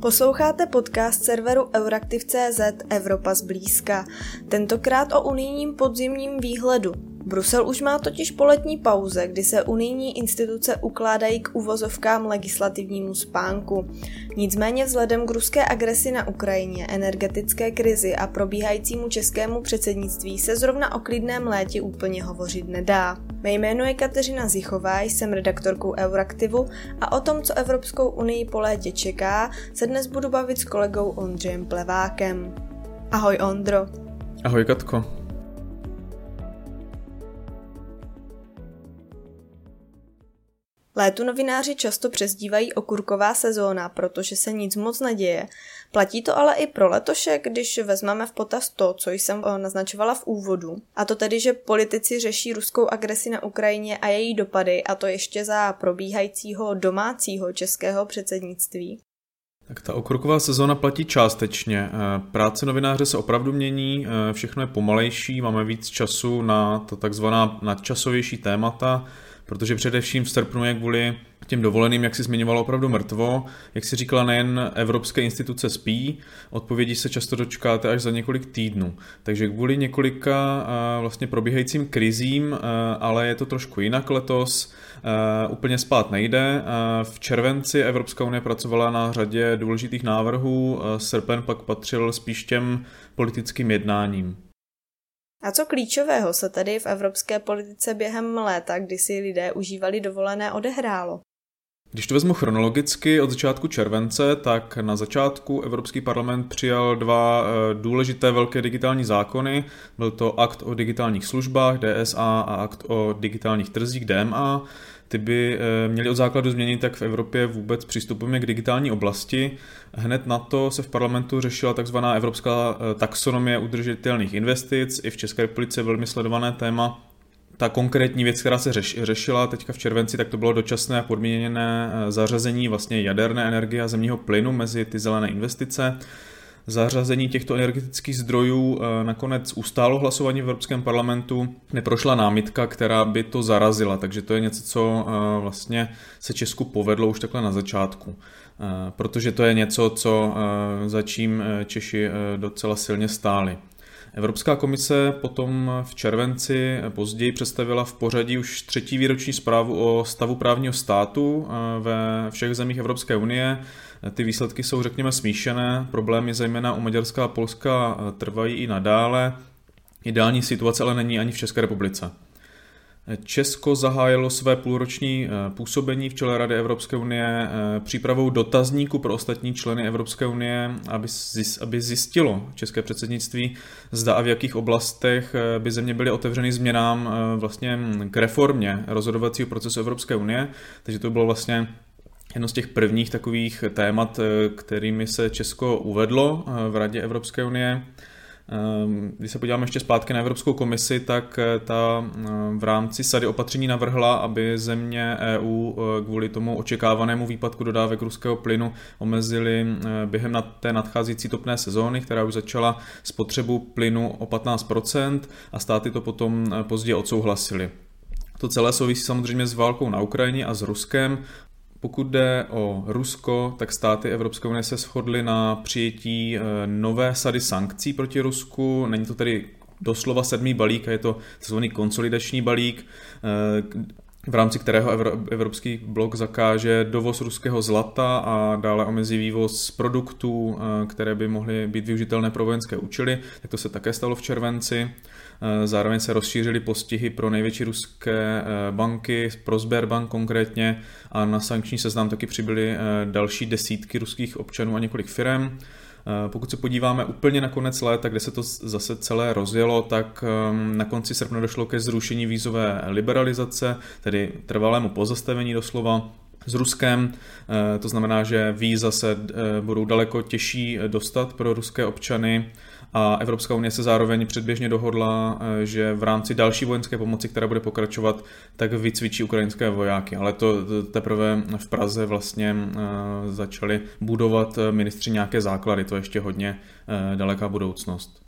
Posloucháte podcast serveru Euraktiv.cz Evropa zblízka, tentokrát o unijním podzimním výhledu. Brusel už má totiž po letní pauze, kdy se unijní instituce ukládají k uvozovkám legislativnímu spánku. Nicméně vzhledem k ruské agresi na Ukrajině, energetické krizi a probíhajícímu českému předsednictví se zrovna o klidném létě úplně hovořit nedá. Mé jméno je Kateřina Zichová, jsem redaktorkou Euraktivu a o tom, co Evropskou unii po létě čeká, se dnes budu bavit s kolegou Ondřejem Plevákem. Ahoj Ondro. Ahoj Katko. Létu novináři často přezdívají okurková sezóna, protože se nic moc neděje. Platí to ale i pro letošek, když vezmeme v potaz to, co jsem eh, naznačovala v úvodu. A to tedy, že politici řeší ruskou agresi na Ukrajině a její dopady, a to ještě za probíhajícího domácího českého předsednictví. Tak ta okruková sezóna platí částečně. Eh, práce novináře se opravdu mění, eh, všechno je pomalejší, máme víc času na to takzvaná nadčasovější témata, protože především v srpnu je kvůli těm dovoleným, jak si zmiňovalo, opravdu mrtvo. Jak si říkala, nejen evropské instituce spí, odpovědi se často dočkáte až za několik týdnů. Takže kvůli několika vlastně probíhajícím krizím, ale je to trošku jinak letos, úplně spát nejde. V červenci Evropská unie pracovala na řadě důležitých návrhů, srpen pak patřil spíš těm politickým jednáním. A co klíčového se tady v evropské politice během léta, kdy si lidé užívali dovolené, odehrálo? Když to vezmu chronologicky od začátku července, tak na začátku Evropský parlament přijal dva eh, důležité velké digitální zákony. Byl to akt o digitálních službách DSA a akt o digitálních trzích DMA ty by eh, měly od základu změnit, tak v Evropě vůbec přistupujeme k digitální oblasti. Hned na to se v parlamentu řešila takzvaná evropská eh, taxonomie udržitelných investic, i v České republice velmi sledované téma. Ta konkrétní věc, která se řeš, řešila teďka v červenci, tak to bylo dočasné a podmíněné eh, zařazení vlastně jaderné energie a zemního plynu mezi ty zelené investice zařazení těchto energetických zdrojů eh, nakonec ustálo hlasování v Evropském parlamentu, neprošla námitka, která by to zarazila, takže to je něco, co eh, vlastně se Česku povedlo už takhle na začátku. Eh, protože to je něco, co za čím Češi docela silně stáli. Evropská komise potom v červenci později představila v pořadí už třetí výroční zprávu o stavu právního státu ve všech zemích Evropské unie. Ty výsledky jsou, řekněme, smíšené. Problémy zejména u Maďarska a Polska trvají i nadále. Ideální situace ale není ani v České republice. Česko zahájilo své půlroční eh, působení v čele Rady Evropské unie eh, přípravou dotazníku pro ostatní členy Evropské unie, aby zjistilo české předsednictví, zda a v jakých oblastech eh, by země byly otevřeny změnám vlastně k reformě rozhodovacího procesu Evropské unie. Takže to bylo vlastně jedno z těch prvních takových témat, kterými se Česko uvedlo v Radě Evropské unie. Ehm, když se podíváme ještě zpátky na Evropskou komisi, tak eh, ta eh, v rámci sady opatření navrhla, aby země EU eh, kvůli tomu očekávanému výpadku dodávek ruského plynu omezili během té nadcházející topné sezóny, která už začala spotřebu plynu o 15% a státy to potom později odsouhlasili. To celé souvisí samozřejmě s válkou na Ukrajině a s Ruskem. Pokud jde o Rusko, tak státy Evropské unie se shodly na přijetí eh, nové sady sankcí proti Rusku. Není to tedy doslova sedmý balík, a je to tzv. konsolidační balík, eh, v rámci kterého Evropský blok zakáže dovoz ruského zlata a dále omezí vývoz produktů, eh, které by mohly být využitelné pro vojenské účely. Tak to se také stalo v červenci. Eh, zároveň se rozšířily postihy pro největší ruské eh, banky, pro Sberbank konkrétně a na sankční seznam taky přibyly další desítky ruských občanů a několik firm. Pokud se podíváme úplně na konec léta, kde se to zase celé rozjelo, tak ehm, na konci srpna došlo ke zrušení vízové liberalizace, tedy trvalému pozastavení doslova s Ruskem. Eh, to znamená, že víza se eh, budou daleko těžší dostat pro ruské občany a Evropská unie se zároveň předběžně dohodla, eh, že v rámci další vojenské pomoci, která bude pokračovat, tak vycvičí ukrajinské vojáky. Ale to teprve v Praze vlastně začali budovat ministři nějaké základy, to je ještě hodně daleká budoucnost.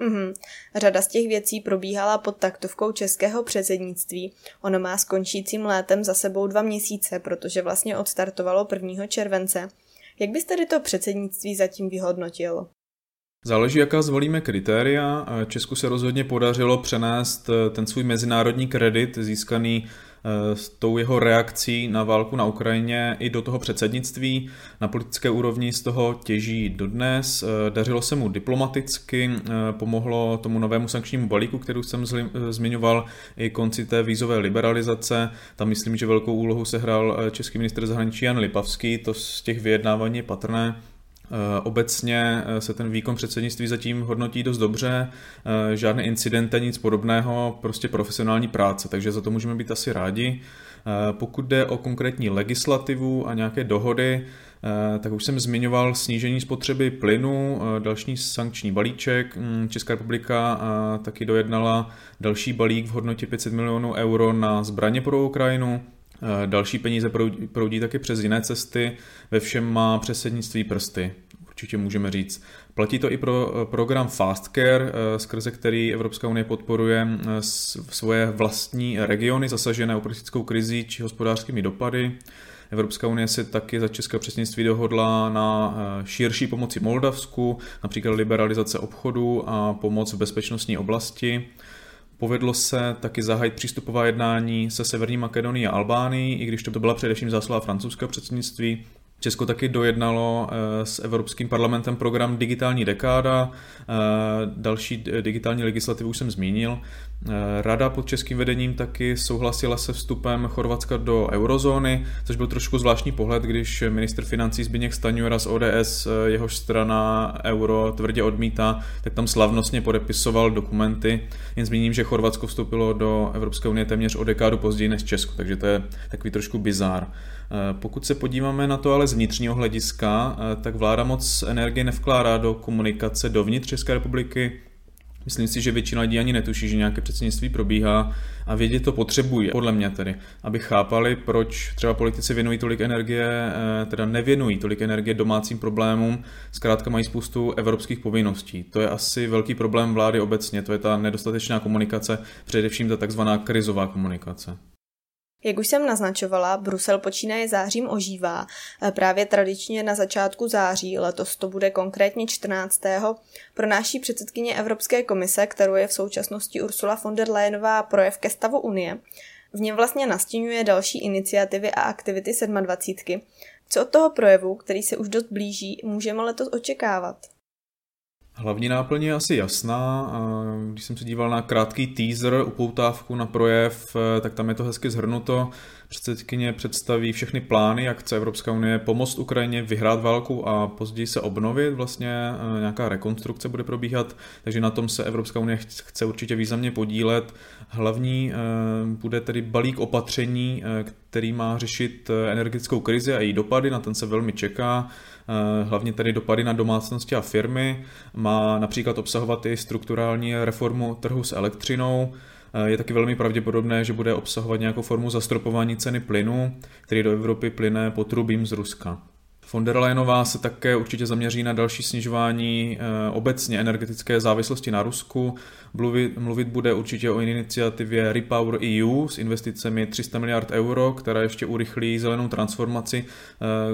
Mm-hmm. Řada z těch věcí probíhala pod taktovkou českého předsednictví. Ono má s končícím létem za sebou dva měsíce, protože vlastně odstartovalo 1. července. Jak byste tedy to předsednictví zatím vyhodnotil? Záleží, jaká zvolíme kritéria. Česku se rozhodně podařilo přenést eh, ten svůj mezinárodní kredit získaný eh, s tou jeho reakcí na válku na Ukrajině i do toho předsednictví. Na politické úrovni z toho těží dodnes. Eh, dařilo se mu diplomaticky, pomohlo tomu novému sankčnímu balíku, kterou jsem zmiňoval, i konci té vízové liberalizace. Tam myslím, že velkou úlohu se hrál český ministr zahraničí Jan Lipavský, to z těch vyjednávání je patrné. Eh, obecně eh, se ten výkon předsednictví zatím hodnotí dost dobře, eh, žádné incidenty, nic podobného, prostě profesionální práce, takže za to můžeme být asi rádi. Pokud jde o konkrétní legislativu a nějaké dohody, tak už jsem zmiňoval snížení spotřeby plynu, další sankční balíček. Mm, Česká republika taky dojednala další balík v hodnotě 500 milionů euro na zbraně pro Ukrajinu. Další peníze proudí, proudí taky přes jiné cesty, ve všem má předsednictví prsty, určitě můžeme říct. Platí to i pro eh, program Fast Care, eh, skrze který Evropská unie podporuje eh, svoje vlastní regiony zasažené uprchlickou krizí či hospodářskými dopady. Evropská unie se taky za české předsednictví dohodla na širší pomoci Moldavsku, například liberalizace obchodu a pomoc v bezpečnostní oblasti. Povedlo se taky zahájit přístupová jednání se Severní Makedonií a Albánií, i když to byla především zásluha francouzského předsednictví. Česko taky dojednalo eh, s Evropským parlamentem program Digitální dekáda, eh, další digitální legislativu už jsem zmínil. Eh, Rada pod českým vedením taky souhlasila se vstupem Chorvatska do eurozóny, což byl trošku zvláštní pohled, když minister financí Zbigněk Staňura z ODS, jehož strana euro tvrdě odmítá, tak tam slavnostně podepisoval dokumenty. Jen zmíním, že Chorvatsko vstoupilo do Evropské unie téměř o dekádu později než Česko, takže to je takový trošku bizár. Eh, pokud se podíváme na to ale z vnitřního hlediska, eh, tak vláda moc energie nevkládá do komunikace dovnitř České republiky. Myslím si, že většina lidí ani netuší, že nějaké předsednictví probíhá a vědět to potřebují, podle mě tedy, aby chápali, proč třeba politici věnují tolik energie, eh, teda nevěnují tolik energie domácím problémům, zkrátka mají spoustu evropských povinností. To je asi velký problém vlády obecně, to je ta nedostatečná komunikace, především ta takzvaná krizová komunikace. Jak už jsem naznačovala, Brusel počínaje zářím ožívá. E, právě tradičně na začátku září, letos to bude konkrétně 14. pronáší předsedkyně Evropské komise, kterou je v současnosti Ursula von der Leyenová projev ke stavu Unie. V něm vlastně nastínuje další iniciativy a aktivity 27. Co od toho projevu, který se už dost blíží, můžeme letos očekávat? Hlavní náplň je asi jasná. Když jsem se díval na krátký teaser, upoutávku na projev, tak tam je to hezky zhrnuto. Předsedkyně představí všechny plány, jak chce Evropská unie pomoct Ukrajině vyhrát válku a později se obnovit. Vlastně eh, nějaká rekonstrukce bude probíhat, takže na tom se Evropská unie chce určitě významně podílet. Hlavní eh, bude tedy balík opatření, který má řešit energetickou krizi a její dopady, na ten se velmi čeká. Eh, hlavně tady dopady na domácnosti a firmy. Má například obsahovat i strukturální reformu trhu s elektřinou, eh, je taky velmi pravděpodobné, že bude obsahovat nějakou formu zastropování ceny plynu, který do Evropy plyne potrubím z Ruska. Von der Leyenová se také určitě zaměří na další snižování eh, obecně energetické závislosti na Rusku. Mluvit, mluvit bude určitě o iniciativě Repower EU s investicemi 300 miliard euro, která ještě urychlí zelenou transformaci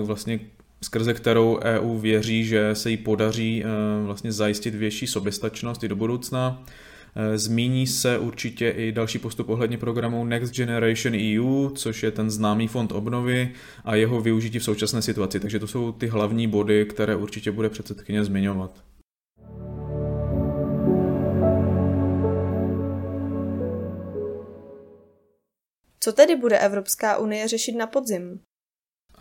vlastně skrze kterou EU věří, že se jí podaří eh, vlastně zajistit větší soběstačnost i do budoucna. Eh, zmíní se určitě i další postup ohledně programu Next Generation EU, což je ten známý fond obnovy a jeho využití v současné situaci. Takže to jsou ty hlavní body, které určitě bude předsedkyně zmiňovat. Co tedy bude Evropská unie řešit na podzim?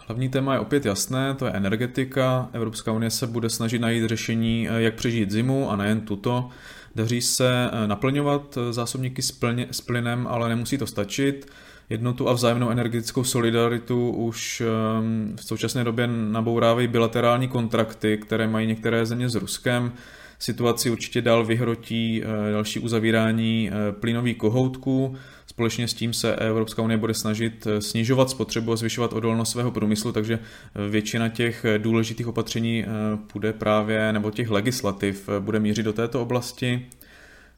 Hlavní téma je opět jasné, to je energetika. Evropská unie se bude snažit najít řešení, eh, jak přežít zimu a nejen tuto. Daří se eh, naplňovat eh, zásobníky s, plně, s plynem, ale nemusí to stačit. Jednotu a vzájemnou energetickou solidaritu už ehm, v současné době nabourávají bilaterální kontrakty, které mají některé země s Ruskem. Situaci určitě dál vyhrotí další uzavírání plynových kohoutků, Společně s tím se Evropská unie bude snažit eh, snižovat spotřebu a zvyšovat odolnost svého průmyslu, takže eh, většina těch eh, důležitých opatření bude právě, nebo těch legislativ bude mířit do této oblasti.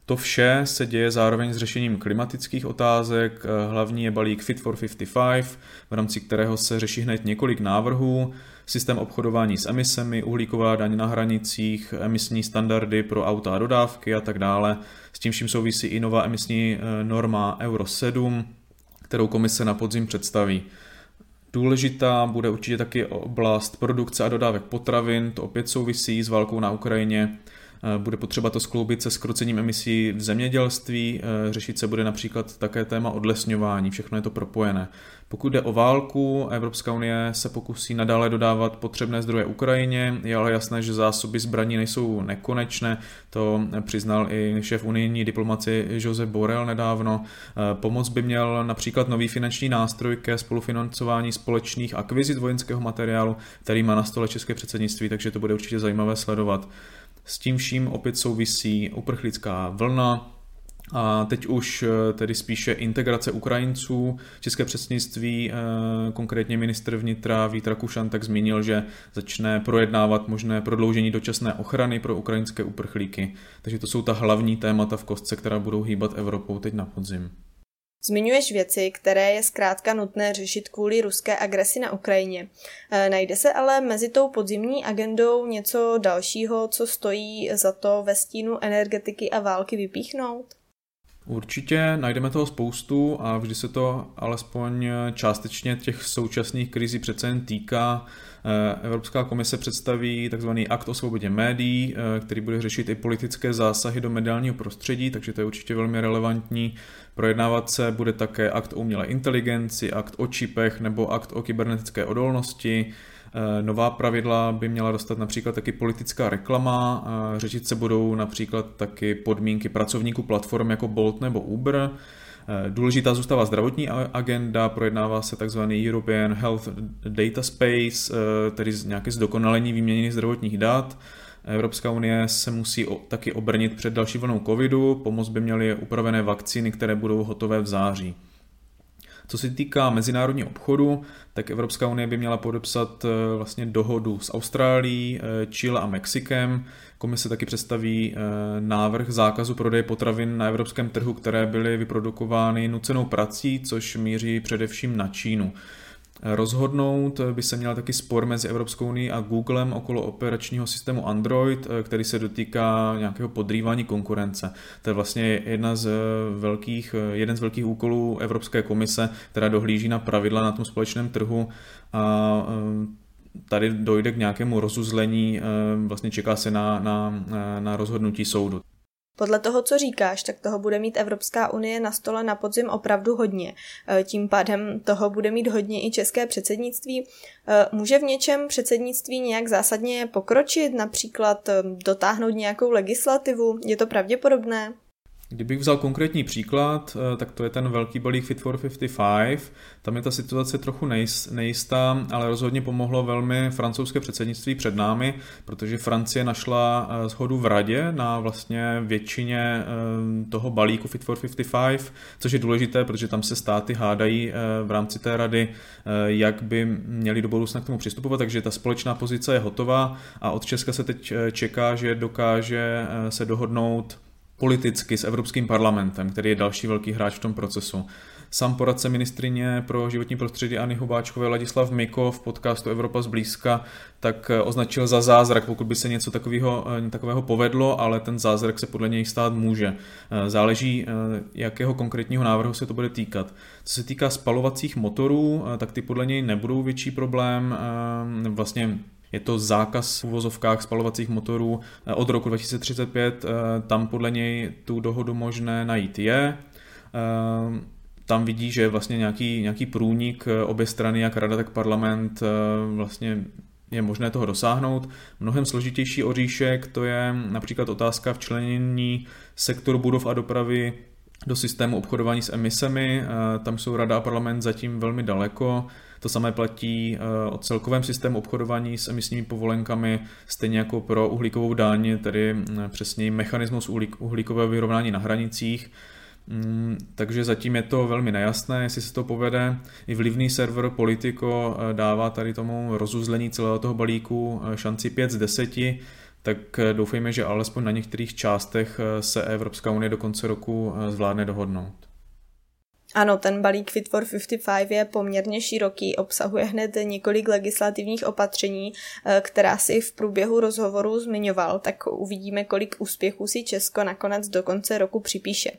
To vše se děje zároveň s řešením klimatických otázek. Hlavní je balík Fit for 55, v rámci kterého se řeší hned několik návrhů. Systém obchodování s emisemi, uhlíková daň na hranicích, emisní standardy pro auta a dodávky a tak dále. S tím vším souvisí i nová emisní eh, norma Euro 7, kterou komise na podzim představí. Důležitá bude určitě taky oblast produkce a dodávek potravin, to opět souvisí s válkou na Ukrajině. Eh, bude potřeba to skloubit se skrocením emisí v zemědělství, eh, řešit se bude například také téma odlesňování, všechno je to propojené. Pokud jde o válku, Evropská unie se pokusí nadále dodávat potřebné zdroje Ukrajině, je ale jasné, že zásoby zbraní nejsou nekonečné, to přiznal i šéf unijní diplomaci Josep Borrell nedávno. Eh, pomoc by měl například nový finanční nástroj ke spolufinancování společných akvizit vojenského materiálu, který má na stole české předsednictví, takže to bude určitě zajímavé sledovat. S tím vším opět souvisí uprchlická vlna, a teď už eh, tedy spíše integrace Ukrajinců. České předsednictví, eh, konkrétně ministr vnitra Vít Rakušan, tak zmínil, že začne projednávat možné prodloužení dočasné ochrany pro ukrajinské uprchlíky. Takže to jsou ta hlavní témata v kostce, která budou hýbat Evropou teď na podzim. Zmiňuješ věci, které je zkrátka nutné řešit kvůli ruské agresi na Ukrajině. E, najde se ale mezi tou podzimní agendou něco dalšího, co stojí za to ve stínu energetiky a války vypíchnout? Určitě najdeme toho spoustu a vždy se to alespoň částečně těch současných krizí přece jen týká. Eh, Evropská komise představí tzv. akt o svobodě médií, eh, který bude řešit i politické zásahy do mediálního prostředí, takže to je určitě velmi relevantní. Projednávat se bude také akt o umělé inteligenci, akt o čipech nebo akt o kybernetické odolnosti. Eh, nová pravidla by měla dostat například taky politická reklama, řešit se budou například taky podmínky pracovníků platform jako Bolt nebo Uber, důležitá zůstává zdravotní agenda, projednává se tzv. European Health Data Space, eh, tedy nějaké zdokonalení výměny zdravotních dat. Evropská unie se musí taky obrnit před další vlnou covidu, pomoc by měly upravené vakcíny, které budou hotové v září. Co se týká mezinárodního obchodu, tak Evropská unie by měla podepsat eh, vlastně dohodu s Austrálií, Chile a Mexikem, Komise taky představí eh, návrh zákazu prodeje potravin na evropském trhu, které byly vyprodukovány nucenou prací, což míří především na Čínu. Rozhodnout by se měl taky spor mezi Evropskou unii a Googlem okolo operačního systému Android, eh, který se dotýká nějakého podrývání konkurence. To je vlastně jedna z velkých, eh, jeden z velkých úkolů Evropské komise, která dohlíží na pravidla na tom společném trhu a tady dojde k nějakému rozuzlení, eh, vlastně čeká se na, na, eh, na rozhodnutí soudu. Podle toho, co říkáš, tak toho bude mít Evropská unie na stole na podzim opravdu hodně. Eh, tím pádem toho bude mít hodně i české předsednictví. Může v něčem předsednictví nějak zásadně pokročit, například dotáhnout nějakou legislativu? Je to pravděpodobné? Kdybych vzal konkrétní příklad, eh, tak to je ten velký balík Fit for 55. Tam je ta situace trochu nejistá, ale rozhodně pomohlo velmi francouzské předsednictví před námi, protože Francie našla eh, shodu v radě na vlastně většině eh, toho balíku Fit for 55, což je důležité, protože tam se státy hádají v rámci té rady, jak by měli do budoucna k tomu přistupovat, takže ta společná pozice je hotová a od Česka se teď čeká, že dokáže se dohodnout politicky s Evropským parlamentem, který je další velký hráč v tom procesu. Sam poradce ministrině pro životní prostředí Anny Hubáčkové Ladislav Miko v podcastu Evropa zblízka tak eh, označil za zázrak, pokud by se něco takového, eh, takového povedlo, ale ten zázrak se podle něj stát může. Eh, záleží, jakého konkrétního návrhu se to bude týkat. Co se týká spalovacích motorů, tak ty podle něj nebudou větší problém. Vlastně je to zákaz v uvozovkách spalovacích motorů eh, od roku 2035. Eh, tam podle něj tu dohodu možné najít je. Eh, tam vidí, že je vlastně nějaký, nějaký průnik obě strany, jak rada, tak parlament, vlastně je možné toho dosáhnout. Mnohem složitější oříšek to je například otázka včlenění sektoru budov a dopravy do systému obchodování s emisemi. Tam jsou rada a parlament zatím velmi daleko. To samé platí eh, o celkovém systému obchodování s emisními povolenkami, stejně jako pro uhlíkovou daň, tedy eh, přesněji mechanismus uhlíkového vyrovnání na hranicích. Mm, takže zatím je to velmi nejasné, jestli se to povede. I vlivný server Politico eh, dává tady tomu rozuzlení celého toho balíku šanci 5 z 10. tak doufejme, že alespoň na některých částech se Evropská unie do konce roku zvládne dohodnout. Ano, ten balík Fit for 55 je poměrně široký, obsahuje hned několik legislativních opatření, eh, která si v průběhu rozhovoru zmiňoval, tak uvidíme, kolik úspěchů si Česko nakonec do konce roku připíše.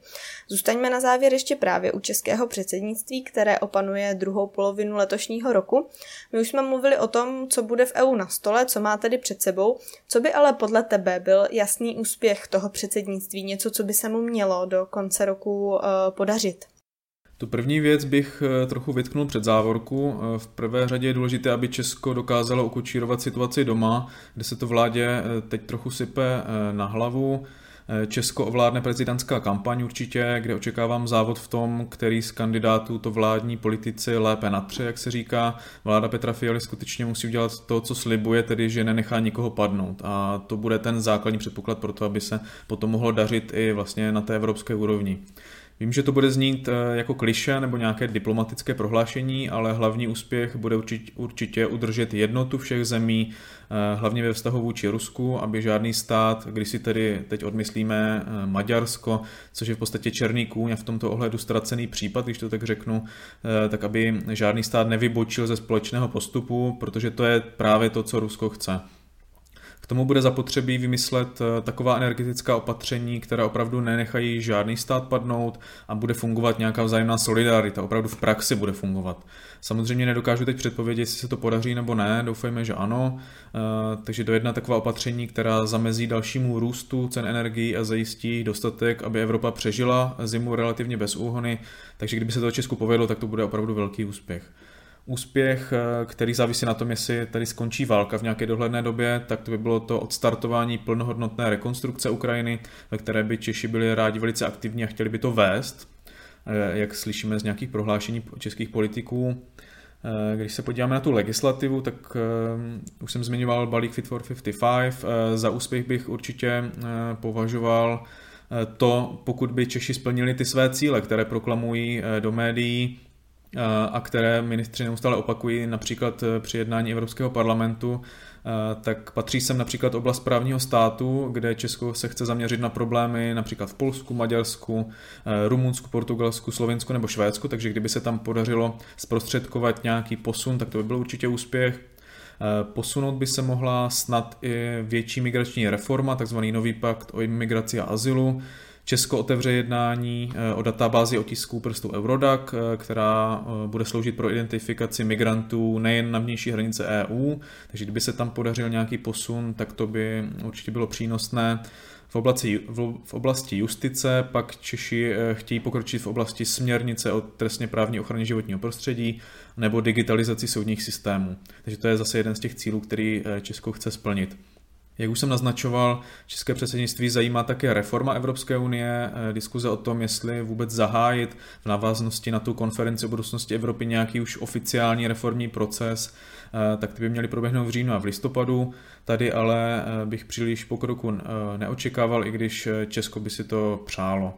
Zůstaňme na závěr ještě právě u českého předsednictví, které opanuje druhou polovinu letošního roku. My už jsme mluvili o tom, co bude v EU na stole, co má tedy před sebou, co by ale podle tebe byl jasný úspěch toho předsednictví, něco, co by se mu mělo do konce roku uh, podařit. Tu první věc bych eh, trochu vytknul před závorku. Eh, v prvé řadě je důležité, aby Česko dokázalo ukočírovat situaci doma, kde se to vládě eh, teď trochu sype na hlavu. Česko ovládne prezidentská kampaň určitě, kde očekávám závod v tom, který z kandidátů to vládní politici lépe natře, jak se říká. Vláda Petra Fialy skutečně musí udělat to, co slibuje, tedy že nenechá nikoho padnout. A to bude ten základní předpoklad pro to, aby se potom mohlo dařit i vlastně na té evropské úrovni. Vím, že to bude znít eh, jako kliše nebo nějaké diplomatické prohlášení, ale hlavní úspěch bude určitě udržet jednotu všech zemí, eh, hlavně ve vztahu vůči Rusku, aby žádný stát, když si tedy teď odmyslíme eh, Maďarsko, což je v podstatě černý kůň a v tomto ohledu ztracený případ, když to tak řeknu, tak aby žádný stát nevybočil ze společného postupu, protože to je právě to, co Rusko chce tomu bude zapotřebí vymyslet eh, taková energetická opatření, která opravdu nenechají žádný stát padnout a bude fungovat nějaká vzájemná solidarita, opravdu v praxi bude fungovat. Samozřejmě nedokážu teď předpovědět, jestli se to podaří nebo ne, doufejme, že ano. Eh, takže do jedna taková opatření, která zamezí dalšímu růstu cen energií a zajistí dostatek, aby Evropa přežila zimu relativně bez úhony. Takže kdyby se to Česku povedlo, tak to bude opravdu velký úspěch úspěch, eh, který závisí na tom, jestli tady skončí válka v nějaké dohledné době, tak to by bylo to odstartování plnohodnotné rekonstrukce Ukrajiny, ve které by Češi byli rádi velice aktivní a chtěli by to vést, eh, jak slyšíme z nějakých prohlášení českých politiků. Eh, když se podíváme na tu legislativu, tak už jsem zmiňoval balík Fit for 55. Za úspěch bych určitě považoval to, pokud by Češi splnili ty své cíle, které proklamují do médií, a které ministři neustále opakují, například e, při jednání Evropského parlamentu, tak patří sem například oblast právního státu, kde Česko se chce zaměřit na problémy například v Polsku, Maďarsku, Rumunsku, Portugalsku, Slovensku nebo Švédsku, takže kdyby se tam podařilo zprostředkovat nějaký posun, tak to by byl určitě úspěch. Posunout by se mohla snad i větší migrační reforma, takzvaný nový pakt o imigraci a azylu, Česko otevře jednání eh, o databázi otisků prstů Eurodac, eh, která eh, bude sloužit pro identifikaci migrantů nejen na vnější hranice EU, takže kdyby se tam podařil nějaký posun, tak to by určitě bylo přínosné. V oblasti, v oblasti justice pak Češi chtějí pokročit v oblasti směrnice o trestně právní ochraně životního prostředí nebo digitalizaci soudních systémů. Takže to je zase jeden z těch cílů, který Česko chce splnit. Jak už jsem naznačoval, české předsednictví zajímá také reforma Evropské unie, eh, diskuze o tom, jestli vůbec zahájit v návaznosti na tu konferenci o budoucnosti Evropy nějaký už oficiální reformní proces, tak ty by měly proběhnout v říjnu a v listopadu. Tady ale eh, bych příliš pokroku neočekával, i když Česko by si to přálo.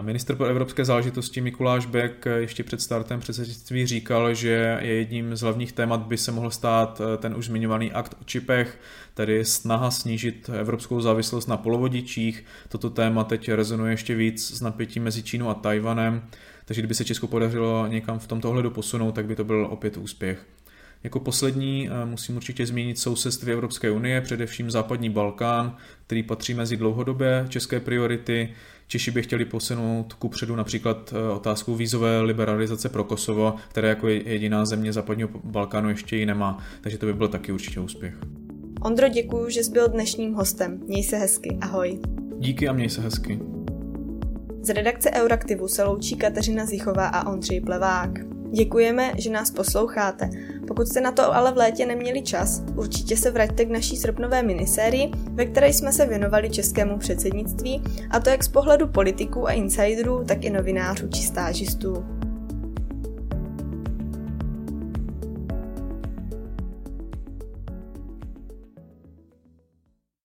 Minister pro evropské záležitosti Mikuláš Bek ještě před startem předsednictví říkal, že je jedním z hlavních témat by se mohl stát ten už zmiňovaný akt o čipech, tedy snaha snížit evropskou závislost na polovodičích. Toto téma teď rezonuje ještě víc s napětím mezi Čínou a Tajvanem, takže kdyby se Česku podařilo někam v tomto ohledu posunout, tak by to byl opět úspěch. Jako poslední eh, musím určitě zmínit sousedství Evropské unie, především západní Balkán, který patří mezi dlouhodobé české priority. Češi by chtěli posunout ku předu například eh, otázku vízové liberalizace pro Kosovo, které jako jediná země západního Balkánu ještě ji nemá, takže to by byl taky určitě úspěch. Ondro, děkuji, že jsi byl dnešním hostem. Měj se hezky, ahoj. Díky a měj se hezky. Z redakce Euraktivu se loučí Kateřina Zichová a Ondřej Plevák. Děkujeme, že nás posloucháte. Pokud jste na to ale v létě neměli čas, určitě se vraťte k naší srpnové minisérii, ve které jsme se věnovali českému předsednictví, a to jak z pohledu politiků a insiderů, tak i novinářů či stážistů.